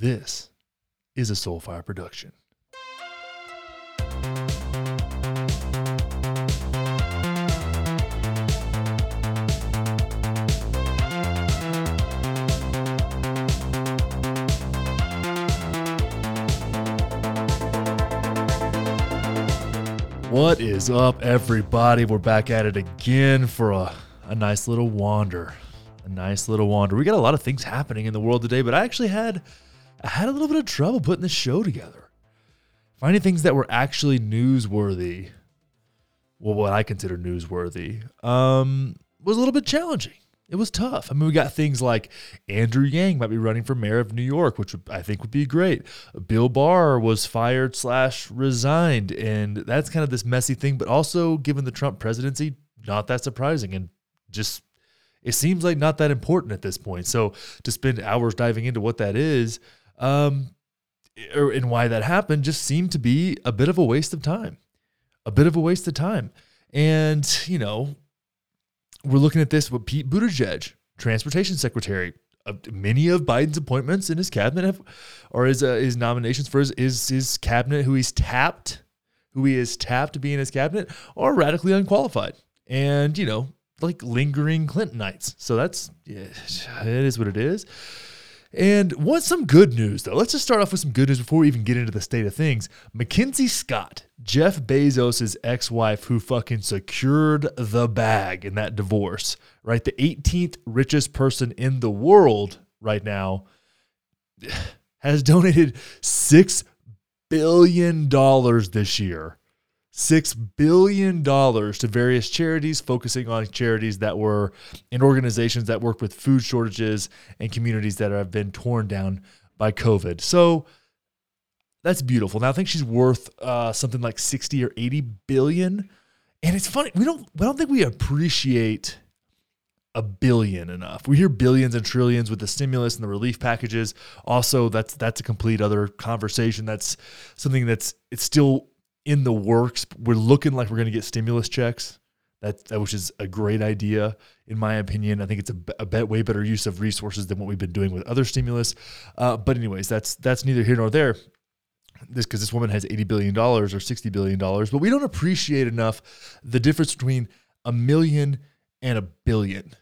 This is a Soulfire production. What is up, everybody? We're back at it again for a, a nice little wander. A nice little wander. We got a lot of things happening in the world today, but I actually had I had a little bit of trouble putting the show together. Finding things that were actually newsworthy, well, what I consider newsworthy, um, was a little bit challenging. It was tough. I mean, we got things like Andrew Yang might be running for mayor of New York, which I think would be great. Bill Barr was fired slash resigned, and that's kind of this messy thing. But also, given the Trump presidency, not that surprising, and just it seems like not that important at this point. So to spend hours diving into what that is, um, and why that happened, just seemed to be a bit of a waste of time, a bit of a waste of time. And you know, we're looking at this with Pete Buttigieg, transportation secretary. Many of Biden's appointments in his cabinet have, or his uh, his nominations for his, his his cabinet, who he's tapped, who he is tapped to be in his cabinet, are radically unqualified, and you know, like lingering Clintonites. So that's yeah, it is what it is. And what's some good news though? Let's just start off with some good news before we even get into the state of things. Mackenzie Scott, Jeff Bezos' ex-wife who fucking secured the bag in that divorce, right? The 18th richest person in the world right now has donated 6 billion dollars this year $6 billion to various charities, focusing on charities that were in organizations that work with food shortages and communities that have been torn down by COVID. So that's beautiful. Now I think she's worth uh, something like 60 or 80 billion. And it's funny, we don't we don't think we appreciate a billion enough. We hear billions and trillions with the stimulus and the relief packages. Also, that's that's a complete other conversation. That's something that's it's still in the works. We're looking like we're going to get stimulus checks. That, that which is a great idea in my opinion. I think it's a, a bet, way better use of resources than what we've been doing with other stimulus. Uh, but anyways, that's that's neither here nor there. This because this woman has eighty billion dollars or sixty billion dollars, but we don't appreciate enough the difference between a million and a billion.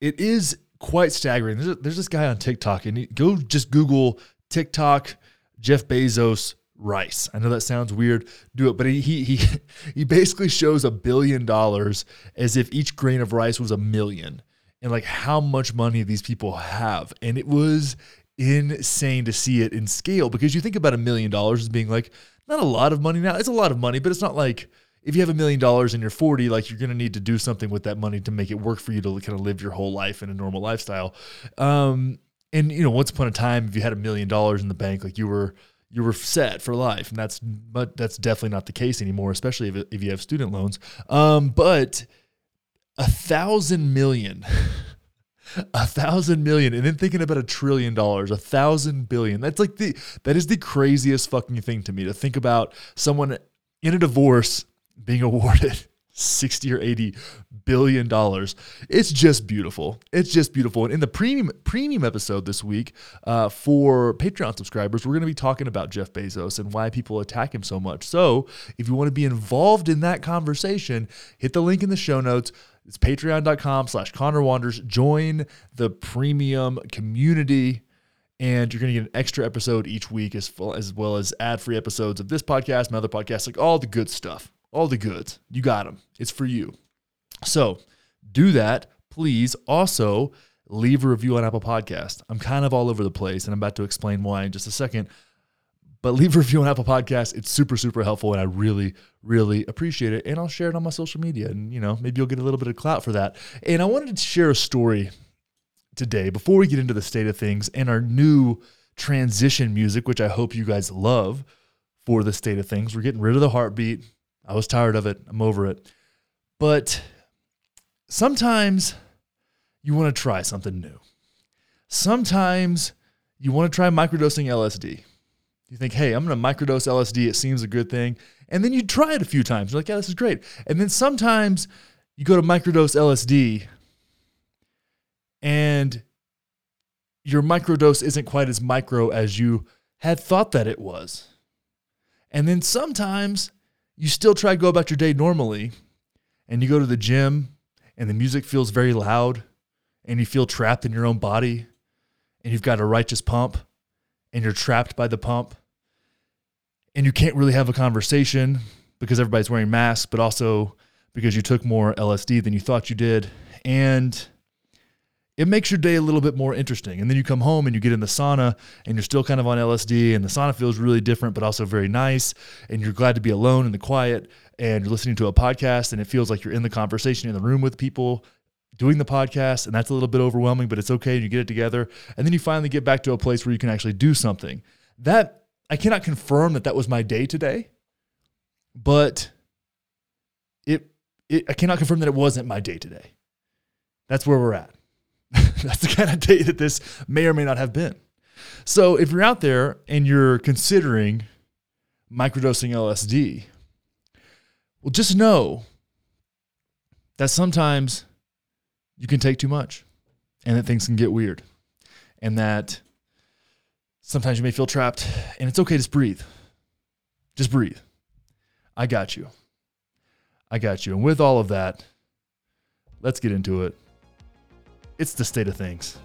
It is quite staggering. There's, a, there's this guy on TikTok, and go just Google TikTok Jeff Bezos rice. I know that sounds weird. Do it, but he he he basically shows a billion dollars as if each grain of rice was a million, and like how much money these people have, and it was insane to see it in scale because you think about a million dollars as being like not a lot of money now. It's a lot of money, but it's not like if you have a million dollars and you're 40, like you're going to need to do something with that money to make it work for you to kind of live your whole life in a normal lifestyle. Um, and you know, once upon a time, if you had a million dollars in the bank, like you were you were set for life, and that's but that's definitely not the case anymore, especially if, if you have student loans. Um, but a thousand million. a thousand million and then thinking about a trillion dollars a thousand billion that's like the that is the craziest fucking thing to me to think about someone in a divorce being awarded 60 or 80 billion dollars. It's just beautiful. It's just beautiful. And in the premium premium episode this week uh, for Patreon subscribers, we're going to be talking about Jeff Bezos and why people attack him so much. So if you want to be involved in that conversation, hit the link in the show notes. It's patreon.com slash Connor Wanders. Join the premium community and you're going to get an extra episode each week as, as well as ad-free episodes of this podcast, my other podcasts, like all the good stuff all the goods. You got them. It's for you. So do that. Please also leave a review on Apple Podcast. I'm kind of all over the place and I'm about to explain why in just a second. But leave a review on Apple Podcast. It's super, super helpful and I really, really appreciate it. And I'll share it on my social media. And, you know, maybe you'll get a little bit of clout for that. And I wanted to share a story today before we get into the state of things and our new transition music, which I hope you guys love for the state of things. We're getting rid of the heartbeat. I was tired of it. I'm over it. But sometimes you want to try something new. Sometimes you want to try microdosing LSD. You think, hey, I'm going to microdose LSD. It seems a good thing. And then you try it a few times. You're like, yeah, this is great. And then sometimes you go to microdose LSD and your microdose isn't quite as micro as you had thought that it was. And then sometimes you still try to go about your day normally and you go to the gym and the music feels very loud and you feel trapped in your own body and you've got a righteous pump and you're trapped by the pump and you can't really have a conversation because everybody's wearing masks, but also because you took more LSD than you thought you did. And it makes your day a little bit more interesting. And then you come home and you get in the sauna and you're still kind of on LSD and the sauna feels really different, but also very nice. And you're glad to be alone in the quiet and you're listening to a podcast and it feels like you're in the conversation in the room with people doing the podcast and that's a little bit overwhelming, but it's okay. And you get it together. And then you finally get back to a place where you can actually do something. That I cannot confirm that that was my day today, but it, it I cannot confirm that it wasn't my day today. That's where we're at. that's the kind of day that this may or may not have been. So if you're out there and you're considering microdosing LSD, well, just know that sometimes you can take too much and that things can get weird and that sometimes you may feel trapped and it's okay just breathe. Just breathe. I got you. I got you. And with all of that let's get into it it's the state of things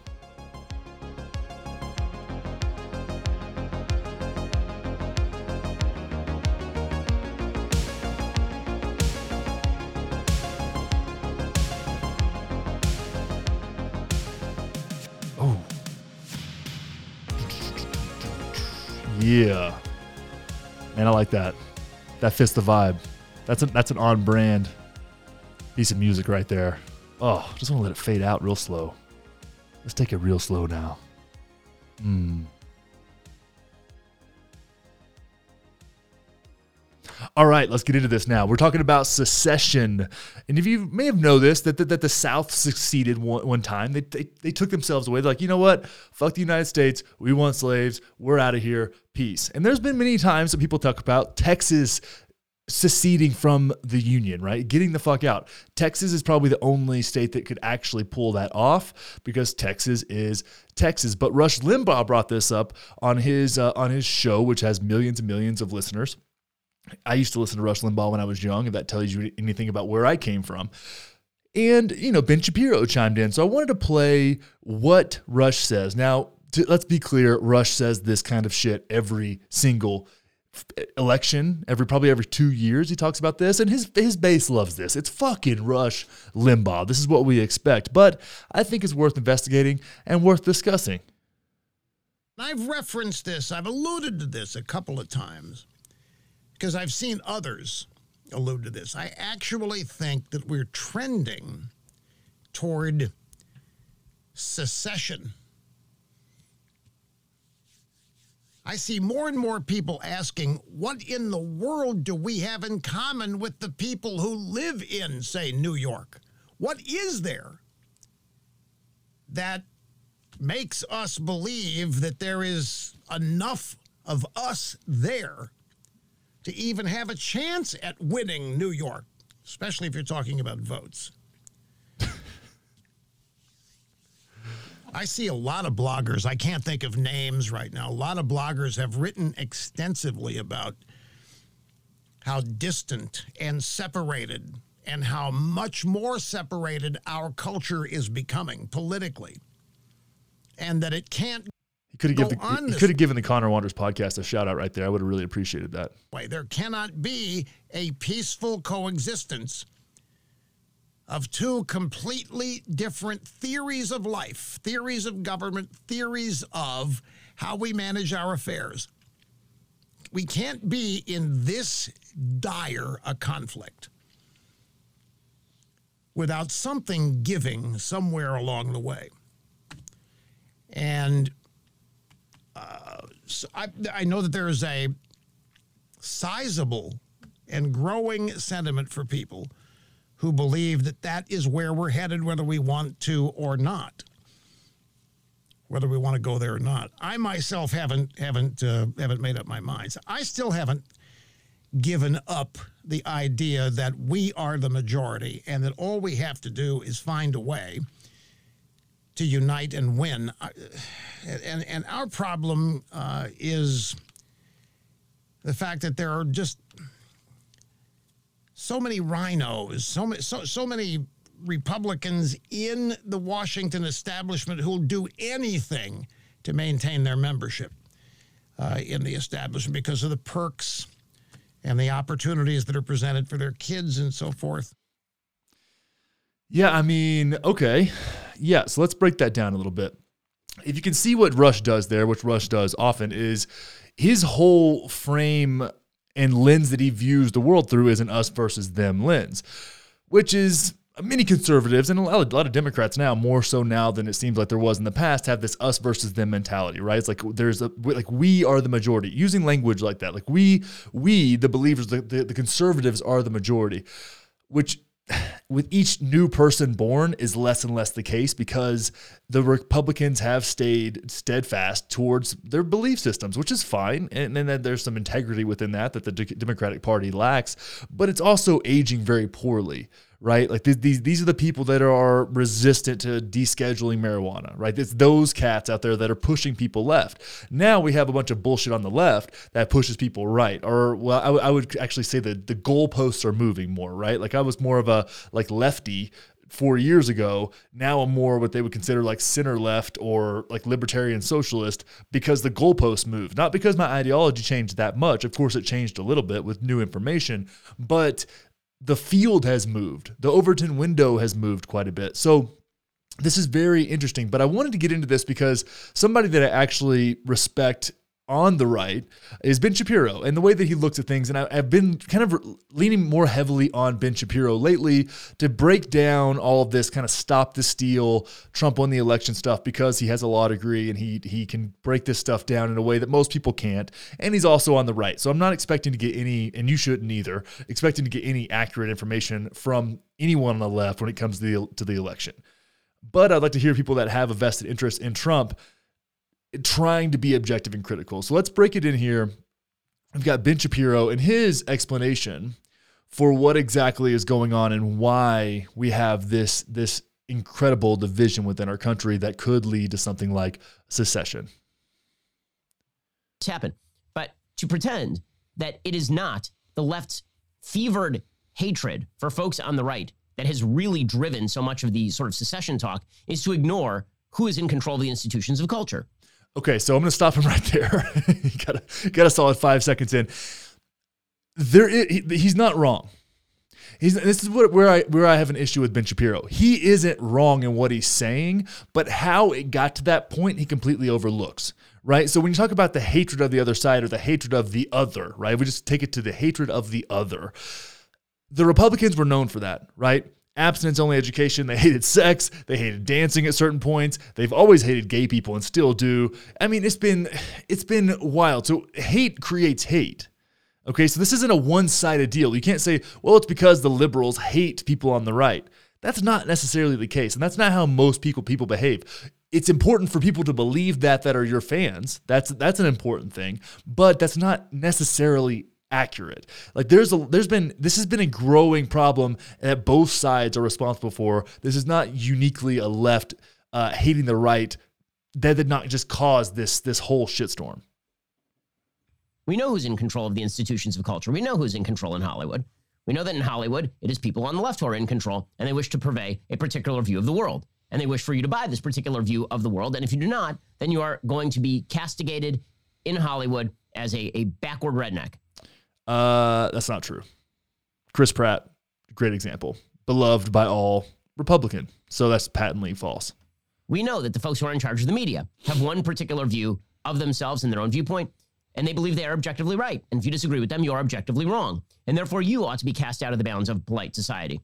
Oh. Yeah. Man, I like that. That fits the vibe. That's a, that's an on brand piece of music right there. Oh, just want to let it fade out real slow. Let's take it real slow now. Hmm. All right, let's get into this now. We're talking about secession. And if you may have noticed that, that, that the South succeeded one, one time, they, they, they took themselves away. They're like, you know what? Fuck the United States. We want slaves. We're out of here. Peace. And there's been many times that people talk about Texas seceding from the union, right? Getting the fuck out. Texas is probably the only state that could actually pull that off because Texas is Texas. But Rush Limbaugh brought this up on his uh, on his show, which has millions and millions of listeners. I used to listen to Rush Limbaugh when I was young, if that tells you anything about where I came from. And, you know, Ben Shapiro chimed in. So I wanted to play what Rush says. Now, to, let's be clear Rush says this kind of shit every single election every probably every two years he talks about this and his his base loves this it's fucking rush limbaugh this is what we expect but i think it's worth investigating and worth discussing i've referenced this i've alluded to this a couple of times because I've seen others allude to this. I actually think that we're trending toward secession. I see more and more people asking, what in the world do we have in common with the people who live in, say, New York? What is there that makes us believe that there is enough of us there to even have a chance at winning New York, especially if you're talking about votes. I see a lot of bloggers, I can't think of names right now. A lot of bloggers have written extensively about how distant and separated and how much more separated our culture is becoming politically. And that it can't he could have given he could have given the Connor Wanders podcast a shout out right there. I would have really appreciated that. Way there cannot be a peaceful coexistence of two completely different theories of life, theories of government, theories of how we manage our affairs. We can't be in this dire a conflict without something giving somewhere along the way. And uh, I, I know that there is a sizable and growing sentiment for people who believe that that is where we're headed, whether we want to or not. Whether we want to go there or not, I myself haven't haven't uh, haven't made up my mind. I still haven't given up the idea that we are the majority and that all we have to do is find a way to unite and win. And, and our problem uh, is the fact that there are just so many RINOs, so many, so, so many Republicans in the Washington establishment who'll do anything to maintain their membership uh, in the establishment because of the perks and the opportunities that are presented for their kids and so forth. Yeah, I mean, okay. Yeah, so let's break that down a little bit. If you can see what Rush does there, which Rush does often, is his whole frame and lens that he views the world through is an us versus them lens, which is many conservatives and a lot, of, a lot, of, Democrats now, more so now than it seems like there was in the past, have this us versus them mentality, right? It's like there's a like we are the majority, using language like that, like we we the believers, the, the, the conservatives are the majority, which with each new person born is less and less the case because the Republicans have stayed steadfast towards their belief systems, which is fine. And, then there's some integrity within that that the Democratic Party lacks, but it's also aging very poorly right? Like these, these are the people that are resistant to descheduling marijuana, right? It's those cats out there that are pushing people left. Now we have a bunch of bullshit on the left that pushes people right. Or, well, I, w- I would actually say that the goalposts are moving more, right? Like I was more of a like lefty four years ago. Now I'm more what they would consider like center left or like libertarian socialist because the goalposts moved. Not because my ideology changed that much. Of course, it changed a little bit with new information, but the field has moved. The Overton window has moved quite a bit. So this is very interesting, but I wanted to get into this because somebody that I actually respect on the right is Ben Shapiro and the way that he looks at things. And I, have been kind of leaning more heavily on Ben Shapiro lately to break down all of this kind of stop the steal, Trump won the election stuff because he has a law degree and he he can break this stuff down in a way that most people can't. And he's also on the right. So I'm not expecting to get any, and you shouldn't either, expecting to get any accurate information from anyone on the left when it comes to the to the election. But I'd like to hear people that have a vested interest in Trump trying to be objective and critical. So let's break it in here. We've got Ben Shapiro and his explanation for what exactly is going on and why we have this this incredible division within our country that could lead to something like secession. It's happened. But to pretend that it is not the left's fevered hatred for folks on the right that has really driven so much of the sort of secession talk is to ignore who is in control of the institutions of culture. Okay, so I'm going to stop him right there. got a, got a solid five seconds in. There, is, he, he's not wrong. He's, this is what, where I where I have an issue with Ben Shapiro. He isn't wrong in what he's saying, but how it got to that point, he completely overlooks. Right. So when you talk about the hatred of the other side or the hatred of the other, right? We just take it to the hatred of the other. The Republicans were known for that, right? Abstinence only education. They hated sex. They hated dancing at certain points. They've always hated gay people and still do. I mean, it's been it's been wild. So hate creates hate. Okay, so this isn't a one-sided deal. You can't say, well, it's because the liberals hate people on the right. That's not necessarily the case, and that's not how most people people behave. It's important for people to believe that that are your fans. That's that's an important thing, but that's not necessarily accurate. Like there's a there's been this has been a growing problem that both sides are responsible for. This is not uniquely a left uh, hating the right that did not just cause this this whole shitstorm. We know who's in control of the institutions of culture. We know who's in control in Hollywood. We know that in Hollywood, it is people on the left who are in control, and they wish to purvey a particular view of the world. And they wish for you to buy this particular view of the world. And if you do not, then you are going to be castigated in Hollywood as a, a backward redneck. Uh, that's not true. Chris Pratt, great example, beloved by all Republican. So that's patently false. We know that the folks who are in charge of the media have one particular view of themselves and their own viewpoint, and they believe they are objectively right. And if you disagree with them, you are objectively wrong. And therefore, you ought to be cast out of the bounds of polite society.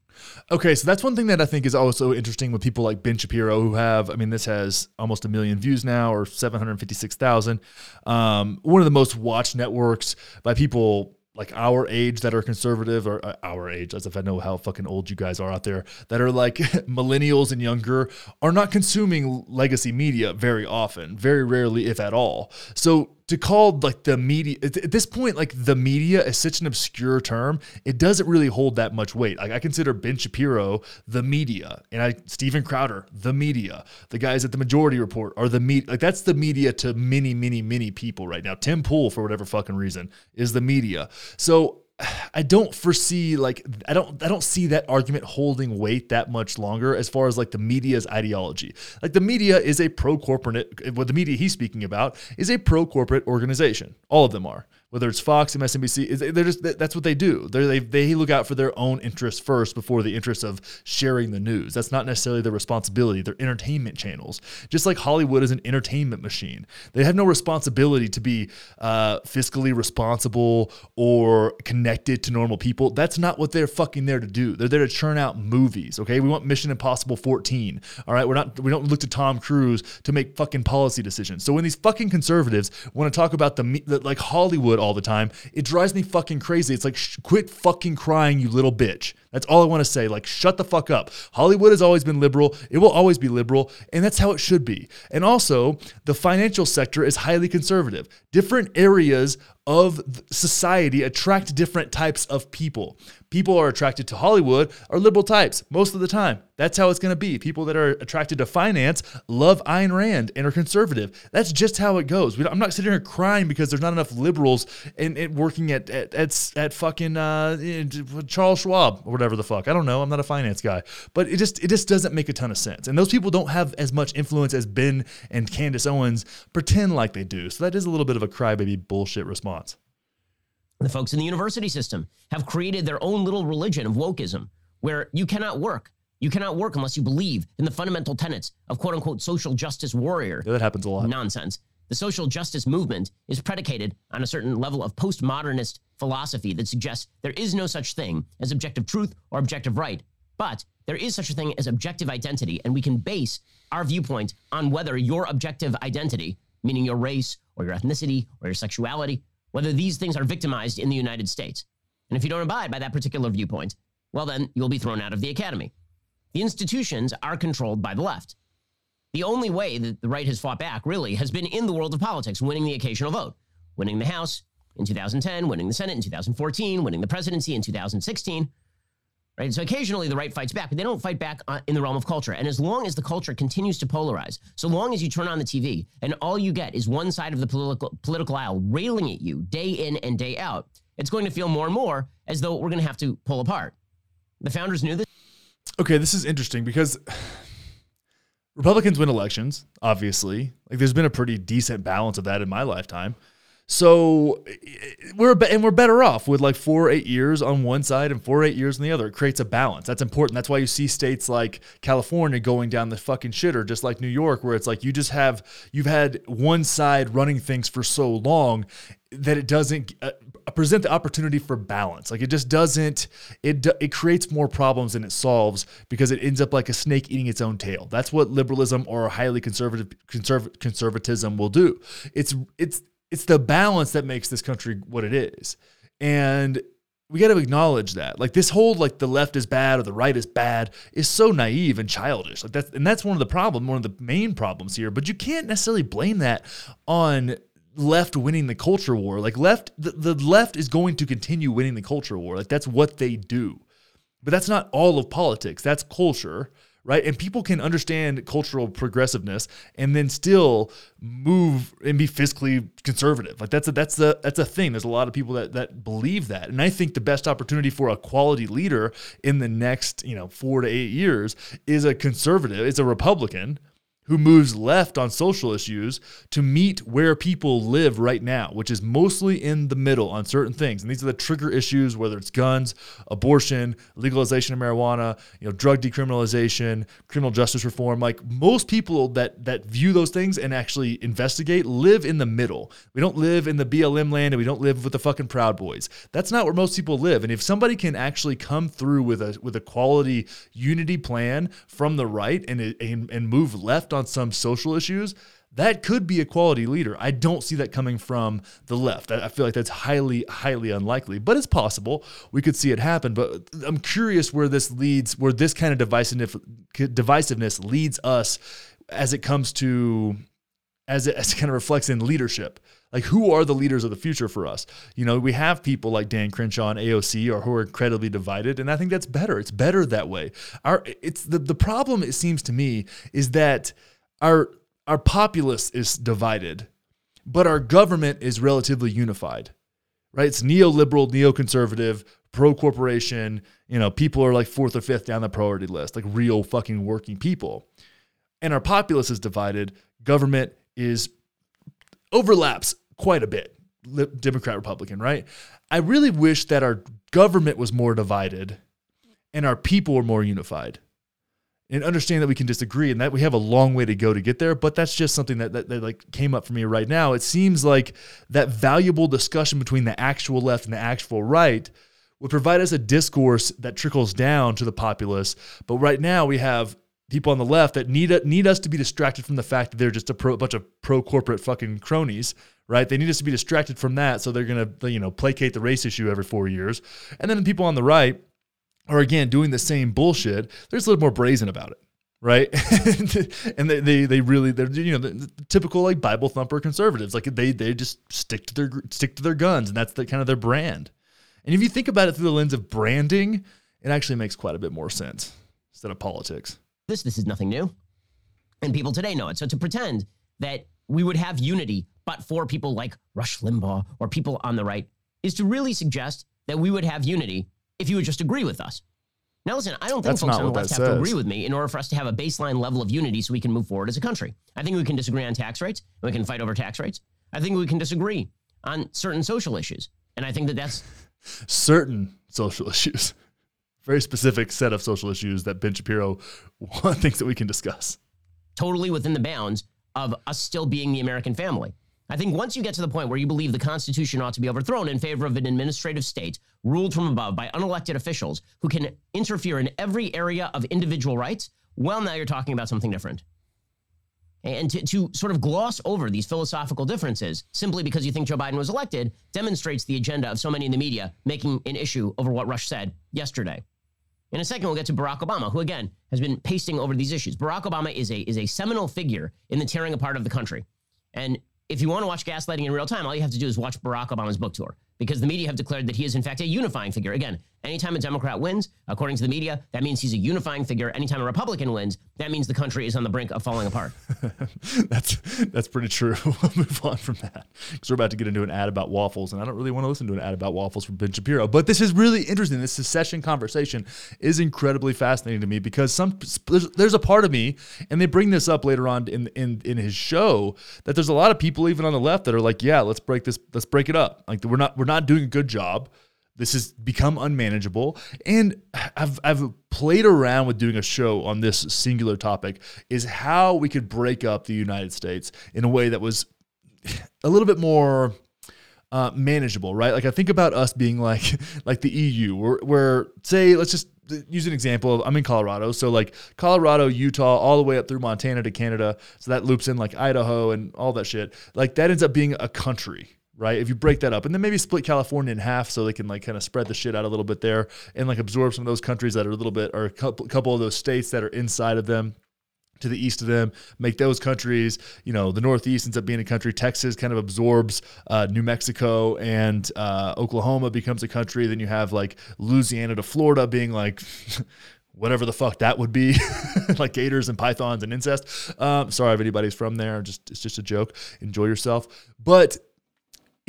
Okay, so that's one thing that I think is also interesting with people like Ben Shapiro, who have, I mean, this has almost a million views now or 756,000. Um, one of the most watched networks by people like our age that are conservative or uh, our age as if i know how fucking old you guys are out there that are like millennials and younger are not consuming legacy media very often very rarely if at all. So to call like the media at this point like the media is such an obscure term it doesn't really hold that much weight. Like i consider ben shapiro the media and i steven crowder the media. The guys at the majority report are the media like that's the media to many many many people right now. Tim pool for whatever fucking reason is the media. So I don't foresee like I don't I don't see that argument holding weight that much longer as far as like the media's ideology. Like the media is a pro corporate what the media he's speaking about is a pro corporate organization. All of them are. Whether it's Fox, MSNBC, they're just that's what they do. They're, they they look out for their own interests first before the interests of sharing the news. That's not necessarily their responsibility. They're entertainment channels, just like Hollywood is an entertainment machine. They have no responsibility to be uh, fiscally responsible or connected to normal people. That's not what they're fucking there to do. They're there to churn out movies. Okay, we want Mission Impossible 14. All right, we're not. We don't look to Tom Cruise to make fucking policy decisions. So when these fucking conservatives want to talk about the, the like Hollywood all the time, it drives me fucking crazy. It's like sh- quit fucking crying, you little bitch. That's all I want to say. Like, shut the fuck up. Hollywood has always been liberal. It will always be liberal. And that's how it should be. And also, the financial sector is highly conservative. Different areas of society attract different types of people. People are attracted to Hollywood are liberal types most of the time. That's how it's going to be. People that are attracted to finance love Ayn Rand and are conservative. That's just how it goes. I'm not sitting here crying because there's not enough liberals and, working at at at, at fucking uh, Charles Schwab or whatever the fuck. I don't know. I'm not a finance guy, but it just it just doesn't make a ton of sense. And those people don't have as much influence as Ben and Candace Owens pretend like they do. So that is a little bit of a crybaby bullshit response. The folks in the university system have created their own little religion of wokeism where you cannot work. You cannot work unless you believe in the fundamental tenets of quote unquote social justice warrior. Yeah, that happens a lot. Nonsense. The social justice movement is predicated on a certain level of postmodernist philosophy that suggests there is no such thing as objective truth or objective right, but there is such a thing as objective identity, and we can base our viewpoint on whether your objective identity, meaning your race or your ethnicity or your sexuality, whether these things are victimized in the United States. And if you don't abide by that particular viewpoint, well, then you'll be thrown out of the academy. The institutions are controlled by the left. The only way that the right has fought back, really, has been in the world of politics, winning the occasional vote, winning the House in 2010, winning the Senate in 2014, winning the presidency in 2016. Right? So occasionally the right fights back, but they don't fight back uh, in the realm of culture. And as long as the culture continues to polarize, so long as you turn on the TV and all you get is one side of the political political aisle railing at you day in and day out, it's going to feel more and more as though we're going to have to pull apart. The founders knew this. Okay, this is interesting because Republicans win elections, obviously. Like there's been a pretty decent balance of that in my lifetime. So we're and we're better off with like four or eight years on one side and four or eight years on the other. It creates a balance. That's important. That's why you see states like California going down the fucking shitter, just like New York, where it's like you just have you've had one side running things for so long that it doesn't uh, present the opportunity for balance. Like it just doesn't. It it creates more problems than it solves because it ends up like a snake eating its own tail. That's what liberalism or highly conservative conserv- conservatism will do. It's it's it's the balance that makes this country what it is. And we got to acknowledge that. Like this whole like the left is bad or the right is bad is so naive and childish. Like that's and that's one of the problem, one of the main problems here. But you can't necessarily blame that on left winning the culture war. Like left the, the left is going to continue winning the culture war. Like that's what they do. But that's not all of politics. That's culture, right? And people can understand cultural progressiveness and then still move and be fiscally conservative. Like that's a, that's a that's a thing. There's a lot of people that that believe that. And I think the best opportunity for a quality leader in the next, you know, 4 to 8 years is a conservative, it's a Republican who moves left on social issues to meet where people live right now, which is mostly in the middle on certain things. And these are the trigger issues, whether it's guns, abortion, legalization of marijuana, you know, drug decriminalization, criminal justice reform. Like most people that that view those things and actually investigate live in the middle. We don't live in the BLM land and we don't live with the fucking Proud Boys. That's not where most people live. And if somebody can actually come through with a with a quality unity plan from the right and and, and move left on some social issues, that could be a quality leader. I don't see that coming from the left. I I feel like that's highly, highly unlikely, but it's possible. We could see it happen. But I'm curious where this leads, where this kind of divisiveness, divisiveness leads us as it comes to, as it, as it kind of reflects in leadership. Like, who are the leaders of the future for us? You know, we have people like Dan Crenshaw and AOC or who are incredibly divided, and I think that's better. It's better that way. Our it's the the problem. It seems to me is that our our populace is divided, but our government is relatively unified. Right? It's neoliberal, neoconservative, pro corporation. You know, people are like fourth or fifth down the priority list, like real fucking working people. And our populace is divided. Government is overlaps quite a bit, Democrat, Republican, right? I really wish that our government was more divided and our people were more unified. And understand that we can disagree and that we have a long way to go to get there, but that's just something that, that, that like came up for me right now. It seems like that valuable discussion between the actual left and the actual right would provide us a discourse that trickles down to the populace. But right now we have people on the left that need need us to be distracted from the fact that they're just a pro, bunch of pro corporate fucking cronies, right? They need us to be distracted from that, so they're gonna you know placate the race issue every four years, and then the people on the right are again doing the same bullshit. They're just a little more brazen about it, right? and they, they they really they're you know the, typical like Bible thumper conservatives, like they they just stick to their stick to their guns, and that's the kind of their brand. And if you think about it through the lens of branding, it actually makes quite a bit more sense instead of politics this. This is nothing new. And people today know it. So to pretend that we would have unity, but for people like Rush Limbaugh or people on the right, is to really suggest that we would have unity if you would just agree with us. Now, listen, I don't think That's folks on the left have says. to agree with me in order for us to have a baseline level of unity so we can move forward as a country. I think we can disagree on tax rates. We can fight over tax rates. I think we can disagree on certain social issues. And I think that that's certain social issues very specific set of social issues that Ben Shapiro thinks that we can discuss. Totally within the bounds of us still being the American family. I think once you get to the point where you believe the Constitution ought to be overthrown in favor of an administrative state ruled from above by unelected officials who can interfere in every area of individual rights, well, now you're talking about something different. And to, to sort of gloss over these philosophical differences simply because you think Joe Biden was elected demonstrates the agenda of so many in the media making an issue over what Rush said yesterday. In a second, we'll get to Barack Obama, who again has been pasting over these issues. Barack Obama is a is a seminal figure in the tearing apart of the country. And if you want to watch gaslighting in real time, all you have to do is watch Barack Obama's book tour because the media have declared that he is, in fact, a unifying figure. Again, anytime a Democrat wins, according to the media, that means he's a unifying figure. Anytime a Republican wins, that means the country is on the brink of falling apart. that's that's pretty true. we'll move on from that because we're about to get into an ad about waffles, and I don't really want to listen to an ad about waffles from Ben Shapiro. But this is really interesting. This secession conversation is incredibly fascinating to me because some there's, a part of me, and they bring this up later on in in in his show that there's a lot of people even on the left that are like, yeah, let's break this, let's break it up. Like we're not we're not doing a good job. This has become unmanageable. And I've, I've played around with doing a show on this singular topic is how we could break up the United States in a way that was a little bit more uh, manageable, right? Like I think about us being like like the EU, where, say let's just use an example of I'm in Colorado, so like Colorado, Utah, all the way up through Montana to Canada, so that loops in like Idaho and all that shit. Like that ends up being a country, right? If you break that up and then maybe split California in half so they can like kind of spread the shit out a little bit there and like absorb some of those countries that are a little bit or a couple, of those states that are inside of them to the east of them, make those countries, you know, the Northeast ends up being a country. Texas kind of absorbs uh, New Mexico and uh, Oklahoma becomes a country. Then you have like Louisiana to Florida being like, whatever the fuck that would be, like gators and pythons and incest. Um, sorry if anybody's from there. Just it's just a joke. Enjoy yourself. But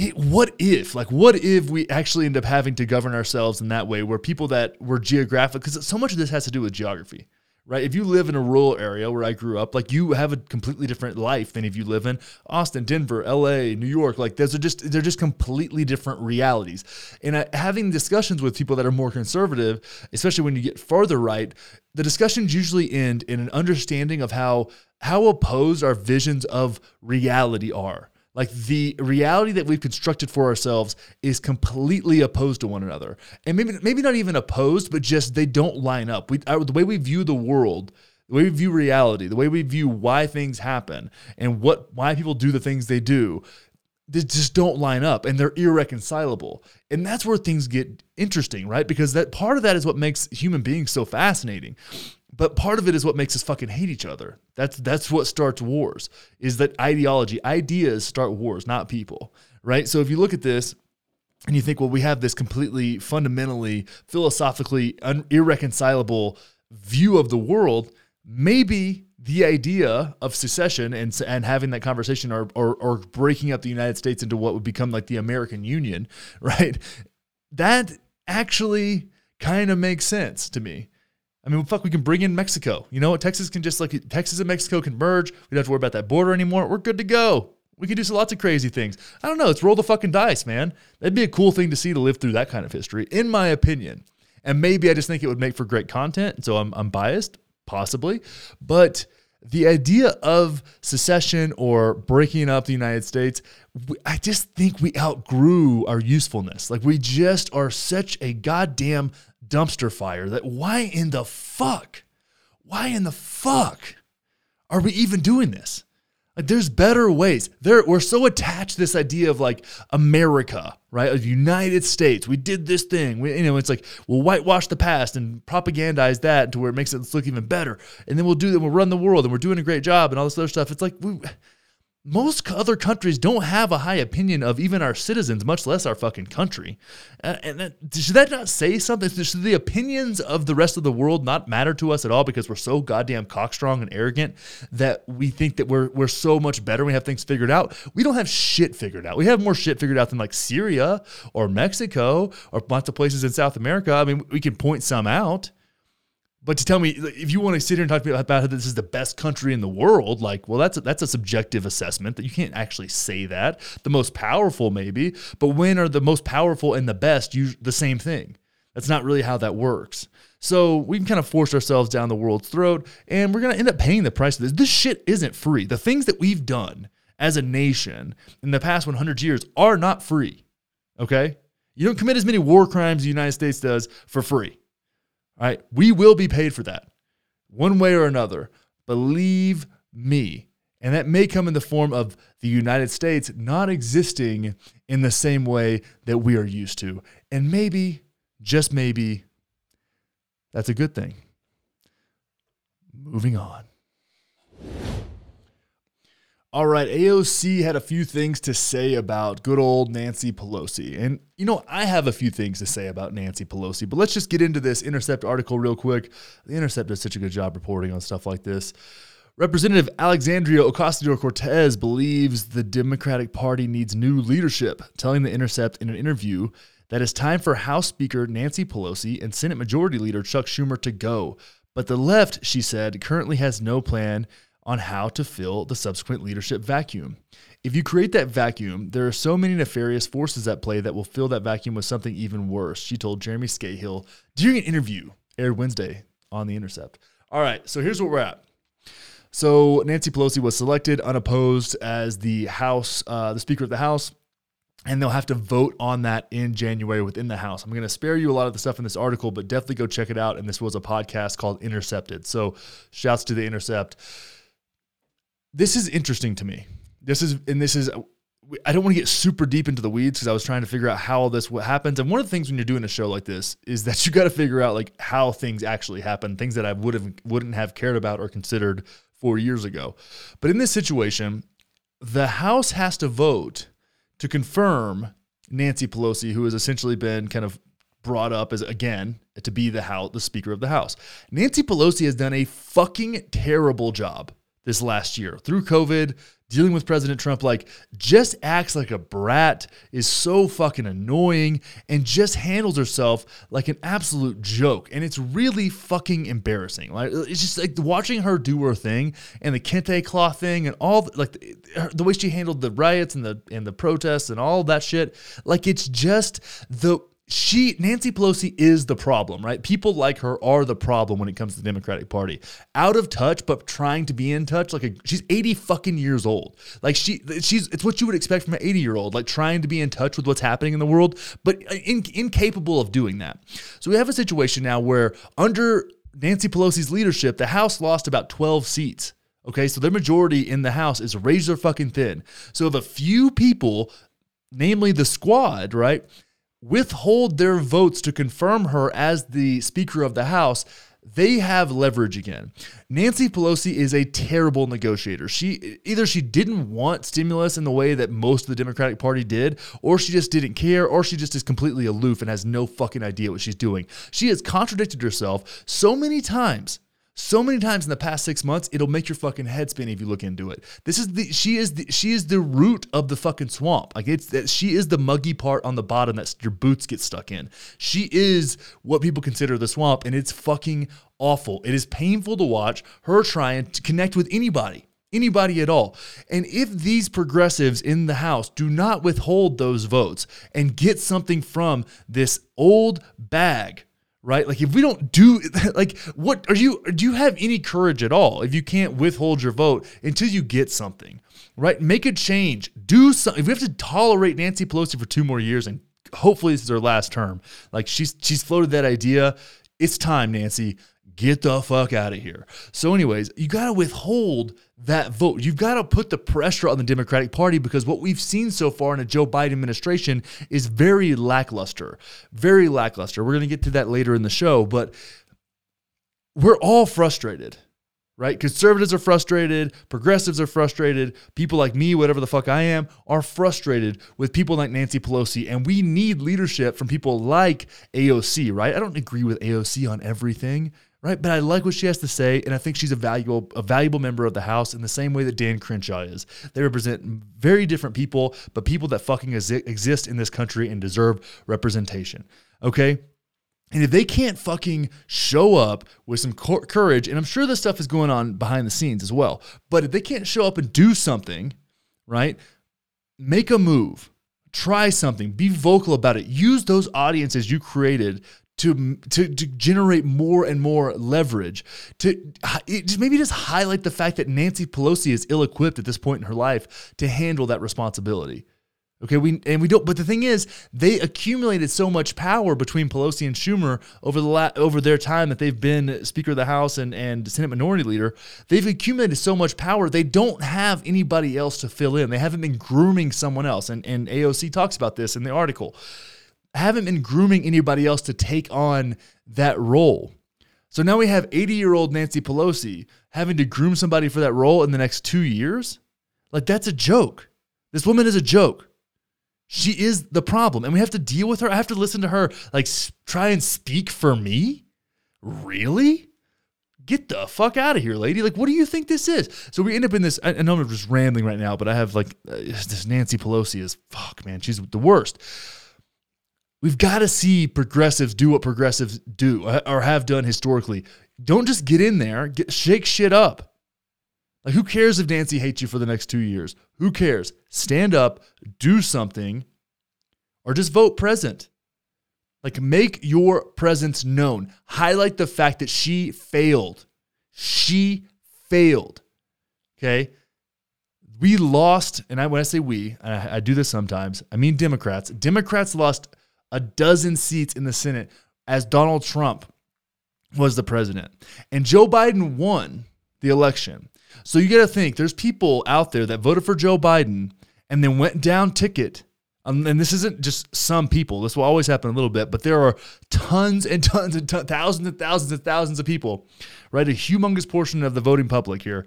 it, what if, like, what if we actually end up having to govern ourselves in that way, where people that were geographic, because so much of this has to do with geography, right? If you live in a rural area where I grew up, like, you have a completely different life than if you live in Austin, Denver, LA, New York. Like, those are just they're just completely different realities. And uh, having discussions with people that are more conservative, especially when you get farther right, the discussions usually end in an understanding of how how opposed our visions of reality are like the reality that we've constructed for ourselves is completely opposed to one another, and maybe maybe not even opposed, but just they don't line up. We the way we view the world, the way we view reality, the way we view why things happen, and what why people do the things they do, they just don't line up, and they're irreconcilable. And that's where things get interesting, right? Because that part of that is what makes human beings so fascinating But part of it is what makes us fucking hate each other. That's that's what starts wars. Is that ideology? Ideas start wars, not people. Right? So if you look at this and you think, well, we have this completely fundamentally philosophically un- irreconcilable view of the world, maybe the idea of secession and and having that conversation or, or or breaking up the United States into what would become like the American Union, right? That actually kind of makes sense to me. I mean, fuck, we can bring in Mexico. You know what? Texas can just like Texas and Mexico can merge. We don't have to worry about that border anymore. We're good to go. We can do some lots of crazy things. I don't know. Let's roll the fucking dice, man. That'd be a cool thing to see to live through that kind of history, in my opinion. And maybe I just think it would make for great content. So I'm, I'm biased, possibly. But the idea of secession or breaking up the United States, I just think we outgrew our usefulness. Like we just are such a goddamn dumpster fire that why in the fuck, why in the fuck are we even doing this? Like there's better ways. There we're so attached to this idea of like America, right? Like United States. We did this thing. We, you know, it's like we'll whitewash the past and propagandize that to where it makes it look even better. And then we'll do that. We'll run the world and we're doing a great job and all this other stuff. It's like we most other countries don't have a high opinion of even our citizens, much less our fucking country. Uh, and that, should that not say something? Should the opinions of the rest of the world not matter to us at all because we're so goddamn cockstrong and arrogant that we think that we're we're so much better? We have things figured out. We don't have shit figured out. We have more shit figured out than like Syria or Mexico or lots of places in South America. I mean, we can point some out. But to tell me if you want to sit here and talk about how this is the best country in the world, like, well, that's a, that's a subjective assessment that you can't actually say that. The most powerful, maybe, but when are the most powerful and the best you the same thing? That's not really how that works. So we can kind of force ourselves down the world's throat, and we're gonna end up paying the price of this. This shit isn't free. The things that we've done as a nation in the past 100 years are not free. Okay, you don't commit as many war crimes as the United States does for free. Right. We will be paid for that one way or another. Believe me. And that may come in the form of the United States not existing in the same way that we are used to. And maybe, just maybe, that's a good thing. Moving on. All right, AOC had a few things to say about good old Nancy Pelosi. And, you know, I have a few things to say about Nancy Pelosi, but let's just get into this Intercept article real quick. The Intercept does such a good job reporting on stuff like this. Representative Alexandria Ocasio Cortez believes the Democratic Party needs new leadership, telling The Intercept in an interview that it's time for House Speaker Nancy Pelosi and Senate Majority Leader Chuck Schumer to go. But the left, she said, currently has no plan on how to fill the subsequent leadership vacuum. If you create that vacuum, there are so many nefarious forces at play that will fill that vacuum with something even worse, she told Jeremy Scahill during an interview aired Wednesday on The Intercept. All right, so here's where we're at. So Nancy Pelosi was selected unopposed as the House, uh, the Speaker of the House, and they'll have to vote on that in January within the House. I'm going to spare you a lot of the stuff in this article, but definitely go check it out. And this was a podcast called Intercepted. So shouts to the Intercept this is interesting to me. This is, and this is, I don't want to get super deep into the weeds because I was trying to figure out how all this what happens. And one of the things when you're doing a show like this is that you got to figure out like how things actually happen, things that I would have wouldn't have cared about or considered four years ago. But in this situation, the House has to vote to confirm Nancy Pelosi, who has essentially been kind of brought up as again to be the house, the Speaker of the House. Nancy Pelosi has done a fucking terrible job this last year through COVID, dealing with President Trump, like just acts like a brat, is so fucking annoying, and just handles herself like an absolute joke. And it's really fucking embarrassing. Like it's just like watching her do her thing and the kente cloth thing and all like the, the way she handled the riots and the and the protests and all that shit. Like it's just the she Nancy Pelosi is the problem, right? People like her are the problem when it comes to the Democratic Party. Out of touch, but trying to be in touch. Like a, she's 80 fucking years old. Like she she's it's what you would expect from an 80 year old, like trying to be in touch with what's happening in the world, but in, incapable of doing that. So we have a situation now where under Nancy Pelosi's leadership, the House lost about 12 seats. Okay, so their majority in the House is razor fucking thin. So if a few people, namely the squad, right? Withhold their votes to confirm her as the Speaker of the House, they have leverage again. Nancy Pelosi is a terrible negotiator. She either she didn't want stimulus in the way that most of the Democratic Party did, or she just didn't care, or she just is completely aloof and has no fucking idea what she's doing. She has contradicted herself so many times so many times in the past six months, it'll make your fucking head spin if you look into it. This is the she is the she is the root of the fucking swamp. Like it's that she is the muggy part on the bottom that your boots get stuck in. She is what people consider the swamp, and it's fucking awful. It is painful to watch her trying to connect with anybody anybody at all. And if these progressives in the House do not withhold those votes and get something from this old bag right? Like if we don't do like what are you do you have any courage at all if you can't withhold your vote until you get something, right? Make a change. Do something. If we have to tolerate Nancy Pelosi for two more years and hopefully this is her last term, like she's she's floated that idea. It's time, Nancy. Get the fuck out of here. So, anyways, you got to withhold that vote. You've got to put the pressure on the Democratic Party because what we've seen so far in a Joe Biden administration is very lackluster. Very lackluster. We're going to get to that later in the show, but we're all frustrated, right? Conservatives are frustrated, progressives are frustrated, people like me, whatever the fuck I am, are frustrated with people like Nancy Pelosi. And we need leadership from people like AOC, right? I don't agree with AOC on everything right? But I like what she has to say, and I think she's a valuable a valuable member of the House in the same way that Dan Crenshaw is. They represent very different people, but people that fucking exist in this country and deserve representation. Okay. And if they can't fucking show up with some courage, and I'm sure this stuff is going on behind the scenes as well, but if they can't show up and do something, right? Make a move, try something, be vocal about it. Use those audiences you created to, to, to generate more and more leverage to just maybe just highlight the fact that Nancy Pelosi is ill-equipped at this point in her life to handle that responsibility. Okay, we and we don't. But the thing is, they accumulated so much power between Pelosi and Schumer over the la, over their time that they've been Speaker of the House and and Senate Minority Leader. They've accumulated so much power. They don't have anybody else to fill in. They haven't been grooming someone else. And and AOC talks about this in the article haven't been grooming anybody else to take on that role. So now we have 80 year old Nancy Pelosi having to groom somebody for that role in the next two years. Like, that's a joke. This woman is a joke. She is the problem. And we have to deal with her. I have to listen to her, like, try and speak for me? Really? Get the fuck out of here, lady. Like, what do you think this is? So we end up in this. I know I'm just rambling right now, but I have, like, uh, this Nancy Pelosi is, fuck, man, she's the worst. We've got to see progressives do what progressives do uh, or have done historically. Don't just get in there, get, shake shit up. Like, who cares if Nancy hates you for the next two years? Who cares? Stand up, do something, or just vote present. Like, make your presence known. Highlight the fact that she failed. She failed. Okay. We lost, and I, when I say we, I, I do this sometimes, I mean Democrats. Democrats lost a dozen seats in the Senate as Donald Trump was the president. And Joe Biden won the election. So you got to think there's people out there that voted for Joe Biden and then went down ticket. Um, and this isn't just some people. This will always happen a little bit, but there are tons and tons and t- thousands and thousands and thousands of people, right? A humongous portion of the voting public here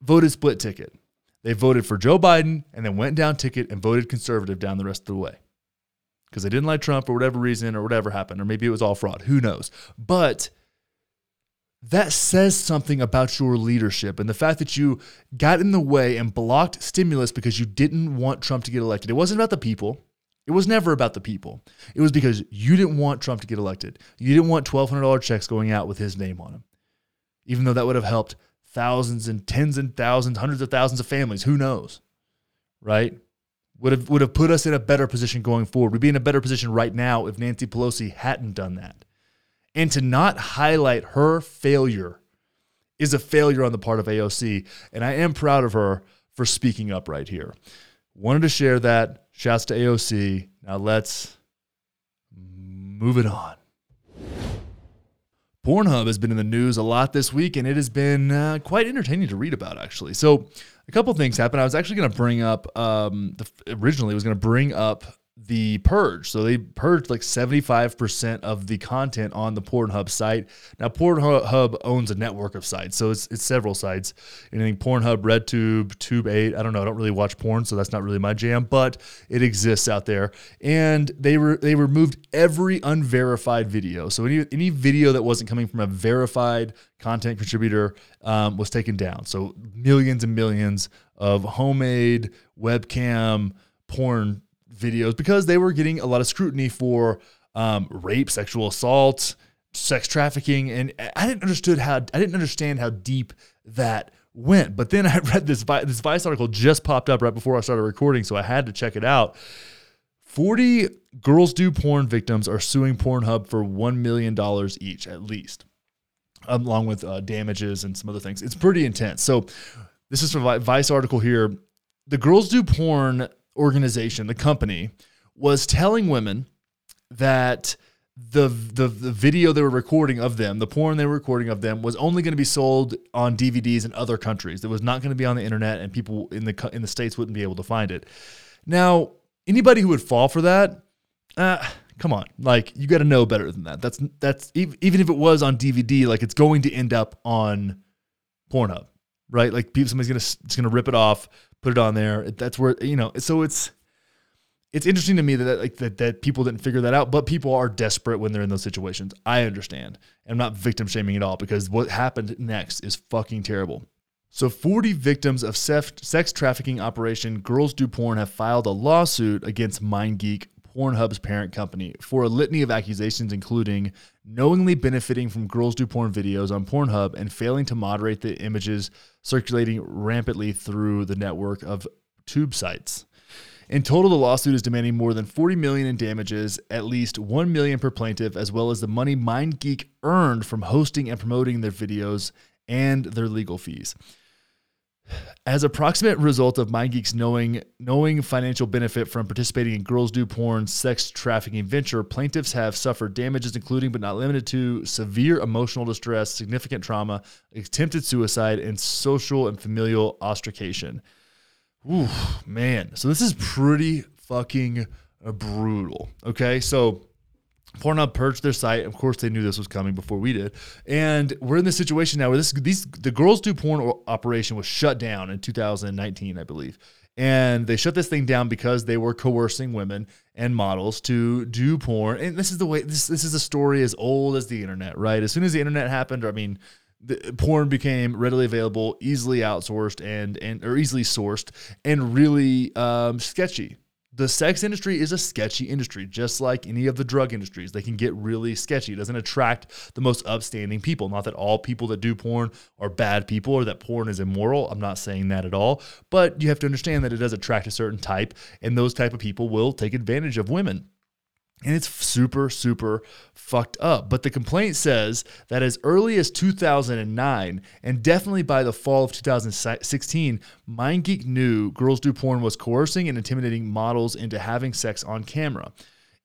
voted split ticket. They voted for Joe Biden and then went down ticket and voted conservative down the rest of the way because they didn't like Trump for whatever reason or whatever happened, or maybe it was all fraud. Who knows? But that says something about your leadership and the fact that you got in the way and blocked stimulus because you didn't want Trump to get elected. It wasn't about the people. It was never about the people. It was because you didn't want Trump to get elected. You didn't want $1,200 checks going out with his name on them, even though that would have helped thousands and tens and thousands, hundreds of thousands of families. Who knows? Right? Would have would have put us in a better position going forward. We'd be in a better position right now if Nancy Pelosi hadn't done that. And to not highlight her failure is a failure on the part of AOC. And I am proud of her for speaking up right here. Wanted to share that. Shouts to AOC. Now let's move it on. Pornhub has been in the news a lot this week, and it has been uh, quite entertaining to read about, actually. So, a couple things happened. I was actually going to bring up um, the, originally was going to bring up the purge. So they purged like 75% of the content on the Pornhub site. Now Pornhub owns a network of sites. So it's, it's several sites. Anything Pornhub, RedTube, Tube8. I don't know. I don't really watch porn, so that's not really my jam, but it exists out there. And they were they removed every unverified video. So any any video that wasn't coming from a verified content contributor um, was taken down. So millions and millions of homemade webcam porn videos because they were getting a lot of scrutiny for um, rape, sexual assault, sex trafficking, and I didn't understood how I didn't understand how deep that went. But then I read this this Vice article just popped up right before I started recording, so I had to check it out. 40 girls do porn victims are suing Pornhub for $1 million each, at least, along with uh, damages and some other things. It's pretty intense. So, this is a Vice article here. The Girls Do Porn organization, the company, was telling women that the, the the video they were recording of them, the porn they were recording of them, was only going to be sold on DVDs in other countries. It was not going to be on the internet, and people in the in the states wouldn't be able to find it. Now, anybody who would fall for that, uh, come on, like you got to know better than that. That's that's even if it was on DVD, like it's going to end up on Pornhub, right? Like people, somebody's gonna it's gonna rip it off put it on there. That's where you know. So it's it's interesting to me that like that, that people didn't figure that out, but people are desperate when they're in those situations. I understand. I'm not victim shaming at all because what happened next is fucking terrible. So 40 victims of sex trafficking operation Girls Do Porn have filed a lawsuit against MindGeek Pornhub's parent company for a litany of accusations, including knowingly benefiting from girls do porn videos on Pornhub and failing to moderate the images circulating rampantly through the network of tube sites. In total, the lawsuit is demanding more than 40 million in damages, at least 1 million per plaintiff, as well as the money MindGeek earned from hosting and promoting their videos and their legal fees. As a proximate result of MindGeek's knowing knowing financial benefit from participating in girls do porn sex trafficking venture, plaintiffs have suffered damages including but not limited to severe emotional distress, significant trauma, attempted suicide, and social and familial ostracation. Ooh, man. So this is pretty fucking brutal. Okay, so Pornhub purged their site. Of course, they knew this was coming before we did, and we're in this situation now where this these the girls do porn operation was shut down in 2019, I believe, and they shut this thing down because they were coercing women and models to do porn. And this is the way this this is a story as old as the internet, right? As soon as the internet happened, I mean, the porn became readily available, easily outsourced, and and or easily sourced, and really um, sketchy the sex industry is a sketchy industry, just like any of the drug industries. They can get really sketchy. It doesn't attract the most upstanding people. Not that all people that do porn are bad people or that porn is immoral. I'm not saying that at all. But you have to understand that it does attract a certain type, and those type of people will take advantage of women. And it's super, super fucked up. But the complaint says that as early as 2009, and definitely by the fall of 2016, MindGeek knew Girls Do Porn was coercing and intimidating models into having sex on camera.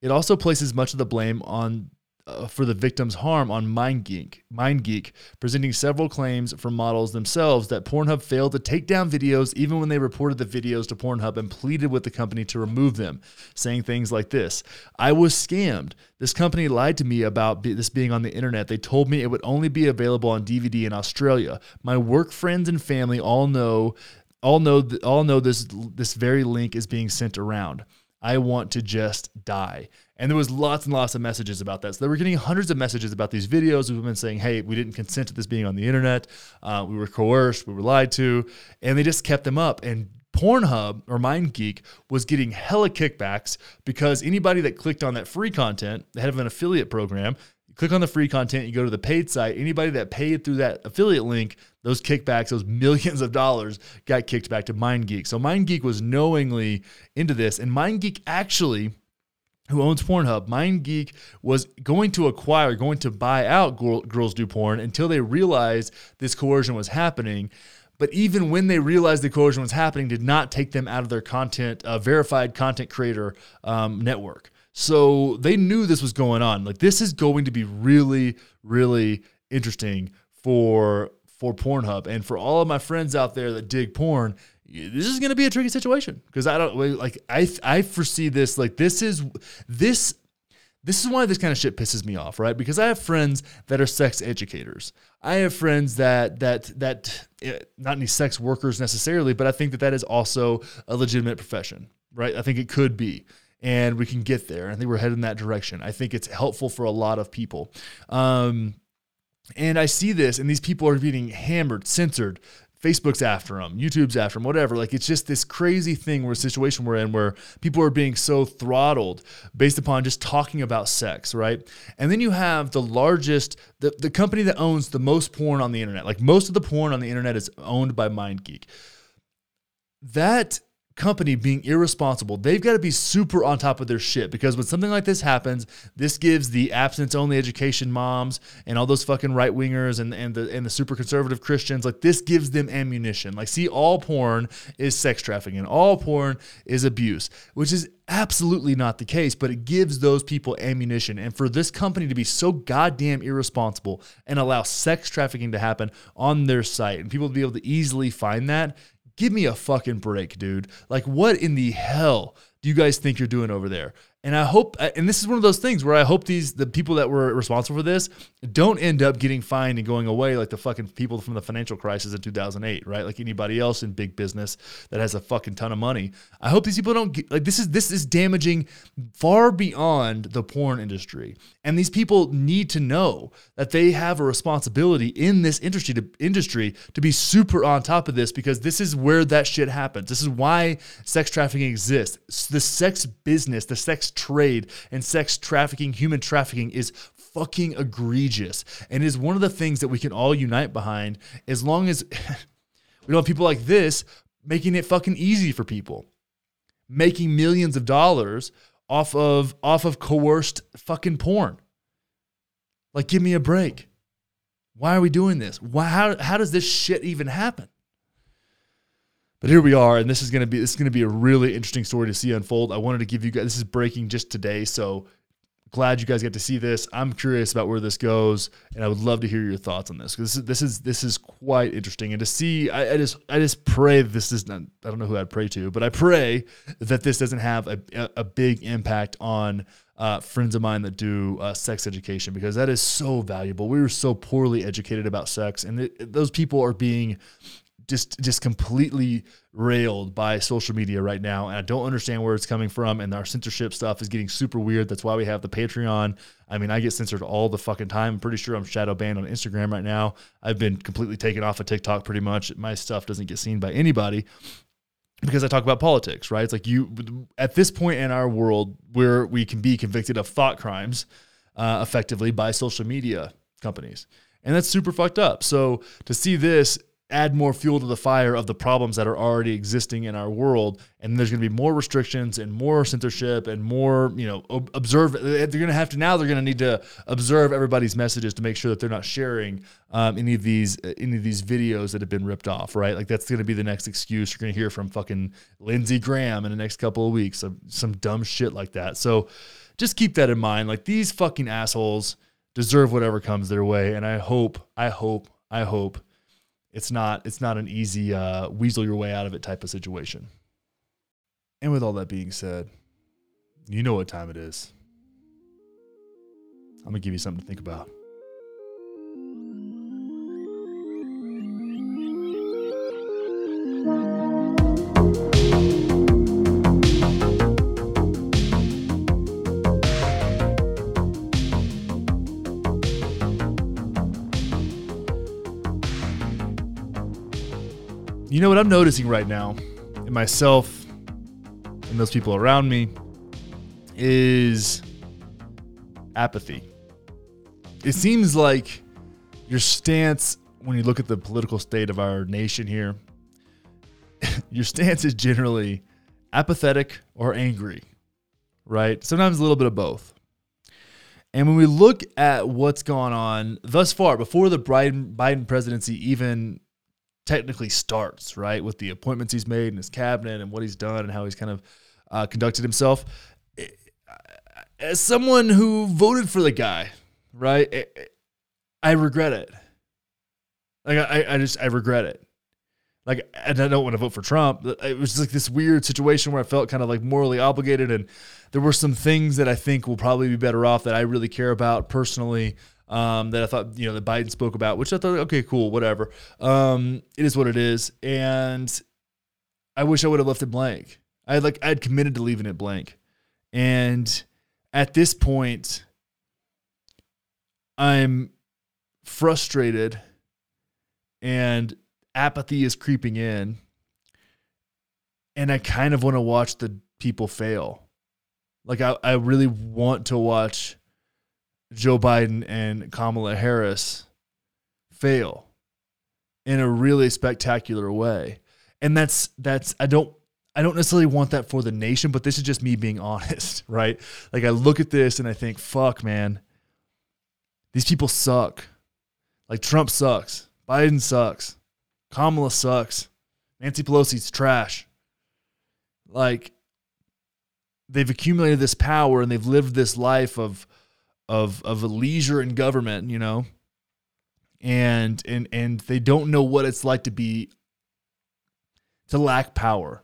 It also places much of the blame on uh, for the victim's harm on MindGeek, MindGeek, presenting several claims from models themselves that Pornhub failed to take down videos even when they reported the videos to Pornhub and pleaded with the company to remove them, saying things like this I was scammed. This company lied to me about this being on the internet. They told me it would only be available on DVD in Australia. My work friends and family all know all know all know this this very link is being sent around. I want to just die. And there was lots and lots of messages about that. So they were getting hundreds of messages about these videos of women saying, "Hey, we didn't consent to this being on the internet. Uh, we were coerced. We were lied to," and they just kept them up. And Pornhub or MindGeek was getting hella kickbacks because anybody that clicked on that free content, they have an affiliate program. You click on the free content, you go to the paid site. Anybody that paid through that affiliate link, those kickbacks, those millions of dollars got kicked back to MindGeek. So MindGeek was knowingly into this, and MindGeek actually who owns Pornhub, MindGeek was going to acquire, going to buy out Girls Do Porn until they realized this coercion was happening. But even when they realized the coercion was happening, did not take them out of their content, uh, verified content creator um, network. So they knew this was going on. Like this is going to be really, really interesting for for Pornhub. And for all of my friends out there that dig porn, this is going to be a tricky situation because I don't like I I foresee this like this is this this is why this kind of shit pisses me off, right? Because I have friends that are sex educators. I have friends that that that eh, not any sex workers necessarily, but I think that that is also a legitimate profession, right? I think it could be and we can get there. I think we're heading that direction. I think it's helpful for a lot of people. Um, and I see this, and these people are being hammered, censored. Facebook's after them, YouTube's after them, whatever. Like it's just this crazy thing where a situation we're in where people are being so throttled based upon just talking about sex, right? And then you have the largest, the, the company that owns the most porn on the internet. Like most of the porn on the internet is owned by MindGeek. That company being irresponsible. They've got to be super on top of their shit because when something like this happens, this gives the abstinence only education moms and all those fucking right wingers and, and the and the super conservative Christians, like this gives them ammunition. Like, see, all porn is sex trafficking, all porn is abuse, which is absolutely not the case, but it gives those people ammunition. And for this company to be so goddamn irresponsible and allow sex trafficking to happen on their site and people to be able to easily find that give me a fucking break, dude. Like, what in the hell do you guys think you're doing over there? And I hope, uh, and this is one of those things where I hope these the people that were responsible for this don't end up getting fined and going away like the fucking people from the financial crisis in 2008, right? Like anybody else in big business that has a fucking ton of money. I hope these people don't get, like this is this is damaging far beyond the porn industry, and these people need to know that they have a responsibility in this industry to industry to be super on top of this because this is where that shit happens. This is why sex trafficking exists. The sex business, the sex trade and sex trafficking, human trafficking is fucking egregious. And is one of the things that we can all unite behind as long as we don't have people like this making it fucking easy for people, making millions of dollars off of off of coerced fucking porn. Like, give me a break. Why are we doing this? Why, how, how does this shit even happen? But here we are, and this is gonna be this is gonna be a really interesting story to see unfold. I wanted to give you guys this is breaking just today, so glad you guys get to see this. I'm curious about where this goes, and I would love to hear your thoughts on this because this is this is this is quite interesting. And to see, I, I, just I just pray this is not. I don't know who I'd pray to, but I pray that this doesn't have a a, a big impact on. Uh, friends of mine that do uh, sex education because that is so valuable. We were so poorly educated about sex, and it, those people are being just just completely railed by social media right now. And I don't understand where it's coming from. And our censorship stuff is getting super weird. That's why we have the Patreon. I mean I get censored all the fucking time. I'm pretty sure I'm shadow banned on Instagram right now. I've been completely taken off of TikTok pretty much. My stuff doesn't get seen by anybody because I talk about politics right? It's like you at this point in our world where we can be convicted of thought crimes uh, effectively by social media companies. And that's super fucked up. So to see this add more fuel to the fire of the problems that are already existing in our world. And there's going to be more restrictions and more censorship and more you know observe they're going to have to now they're going to need to observe everybody's messages to make sure that they're not sharing um, any of these any of these videos that have been ripped off right? Like that's going to be the next excuse you're going to hear from fucking lindsey graham in the next couple of weeks of some dumb shit like that. So just keep that in mind. Like these fucking assholes deserve whatever comes their way. And i hope i hope i hope it's not it's not an easy uh, weasel your way out of it type of situation. And with all that being said, you know what time it is. I'm gonna give you something to think about. Know what I'm noticing right now in myself and those people around me is apathy. It seems like your stance when you look at the political state of our nation here, your stance is generally apathetic or angry, right? Sometimes a little bit of both. And when we look at what's gone on thus far, before the Biden, Biden presidency even technically starts, right? With the appointments he's made in his cabinet and what he's done and how he's kind of uh, conducted himself. As someone who voted for the guy, right, I regret it. Like I, I just I regret it. Like and I don't want to vote for Trump. It was like this weird situation where I felt kind of like morally obligated, and there were some things that I think will probably be better off that I really care about personally. Um, that I thought you know that Biden spoke about, which I thought okay, cool, whatever. Um, it is what it is, and I wish I would have left it blank. I had like I had committed to leaving it blank, and at this point, I'm frustrated and apathy is creeping in and I kind of want to watch the people fail. Like I, I really want to watch Joe Biden and Kamala Harris fail in a really spectacular way. And that's that's I don't I don't necessarily want that for the nation, but this is just me being honest, right? Like I look at this and I think, fuck, man, these people suck. Like Trump sucks. Biden sucks. Kamala sucks. Nancy Pelosi's trash. Like they've accumulated this power and they've lived this life of of of leisure in government, you know. And and and they don't know what it's like to be to lack power.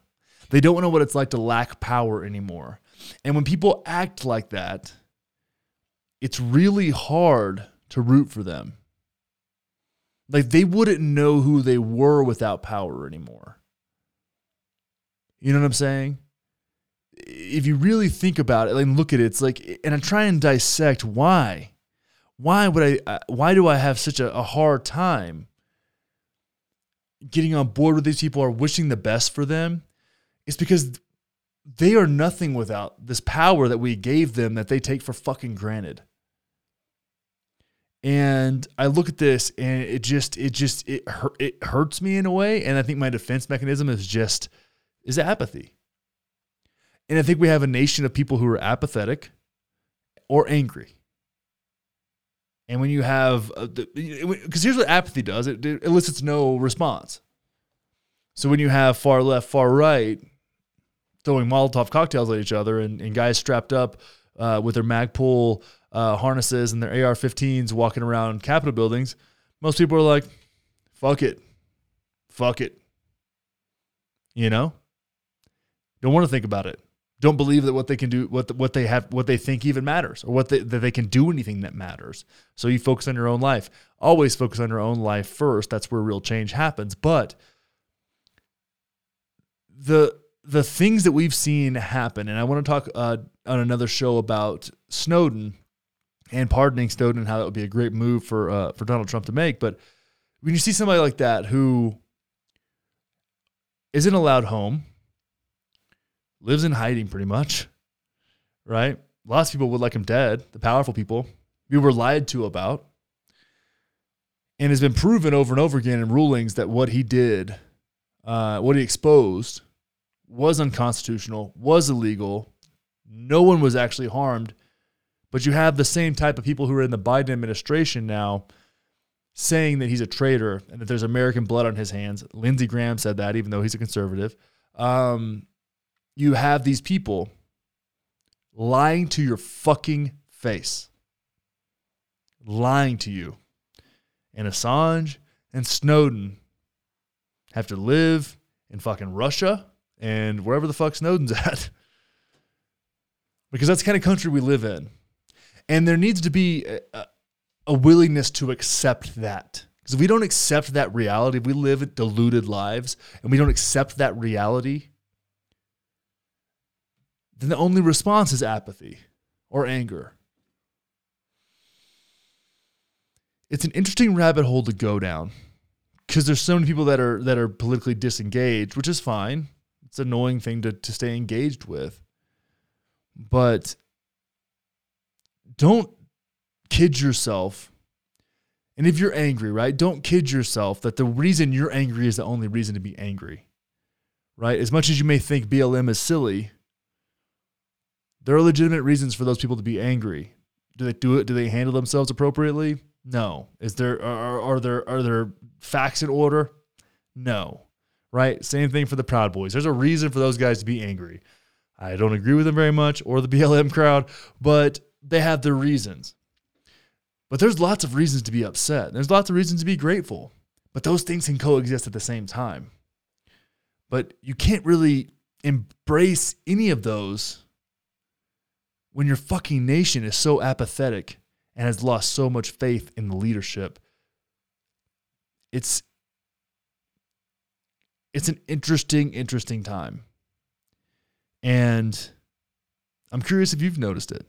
They don't know what it's like to lack power anymore. And when people act like that, it's really hard to root for them. Like they wouldn't know who they were without power anymore. You know what I'm saying? If you really think about it and look at it, it's like, and I try and dissect why. Why would I, uh, why do I have such a, a hard time getting on board with these people or wishing the best for them? It's because they are nothing without this power that we gave them that they take for fucking granted and I look at this and it just it just it it hurts me in a way and I think my defense mechanism is just is apathy. And I think we have a nation of people who are apathetic or angry. And when you have because here's what apathy does it, it elicits no response. So when you have far left, far right throwing Molotov cocktails at each other and, and guys strapped up uh, with their Magpul uh, harnesses and their AR 15s walking around Capitol buildings, most people are like, fuck it. Fuck it. You know? Don't want to think about it. Don't believe that what they can do, what the, what they have, what they think even matters, or what they, that they can do anything that matters. So you focus on your own life. Always focus on your own life first. That's where real change happens. But the the things that we've seen happen, and I want to talk uh, on another show about Snowden and pardoning Snowden how that would be a great move for uh, for Donald Trump to make. But when you see somebody like that who isn't allowed home, lives in hiding pretty much, right? Lots of people would like him dead, the powerful people we were lied to about. And it's been proven over and over again in rulings that what he did, uh, what he exposed, was unconstitutional, was illegal. No one was actually harmed but you have the same type of people who are in the Biden administration now saying that he's a traitor and that there's American blood on his hands. Lindsey Graham said that, even though he's a conservative. Um, you have these people lying to your fucking face, lying to you. And Assange and Snowden have to live in fucking Russia and wherever the fuck Snowden's at. because that's the kind of country we live in. And there needs to be a, a willingness to accept that. Because if we don't accept that reality, if we live deluded lives and we don't accept that reality, then the only response is apathy or anger. It's an interesting rabbit hole to go down because there's so many people that are that are politically disengaged, which is fine. It's an annoying thing to, to stay engaged with. But don't kid yourself. And if you're angry, right, don't kid yourself that the reason you're angry is the only reason to be angry, right? As much as you may think BLM is silly, there are legitimate reasons for those people to be angry. Do they do it? Do they handle themselves appropriately? No. Is there are, are there are there facts in order? No. Right? Same thing for the Proud Boys. There's a reason for those guys to be angry. I don't agree with them very much or the BLM crowd, but they have their reasons. But there's lots of reasons to be upset. There's lots of reasons to be grateful. But those things can coexist at the same time. But you can't really embrace any of those when your fucking nation is so apathetic and has lost so much faith in the leadership. It's it's an interesting, interesting time. And I'm curious if you've noticed it.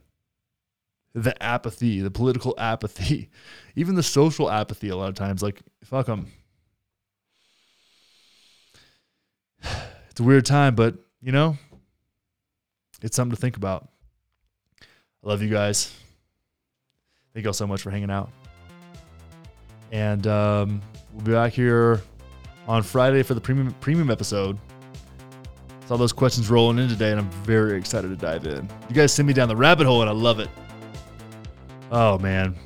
The apathy, the political apathy, even the social apathy, a lot of times, like, fuck them. It's a weird time, but, you know, it's something to think about. I love you guys. Thank you all so much for hanging out. And um, we'll be back here on Friday for the premium premium episode. Saw those questions rolling in today, and I'm very excited to dive in. You guys send me down the rabbit hole, and I love it. Oh man,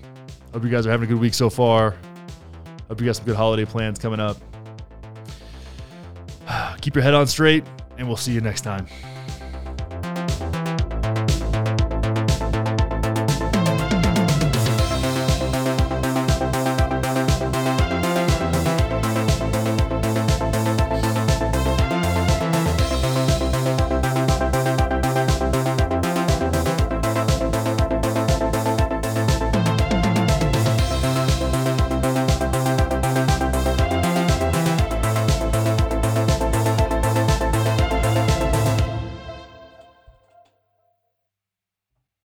hope you guys are having a good week so far. Hope you got some good holiday plans coming up. Keep your head on straight, and we'll see you next time.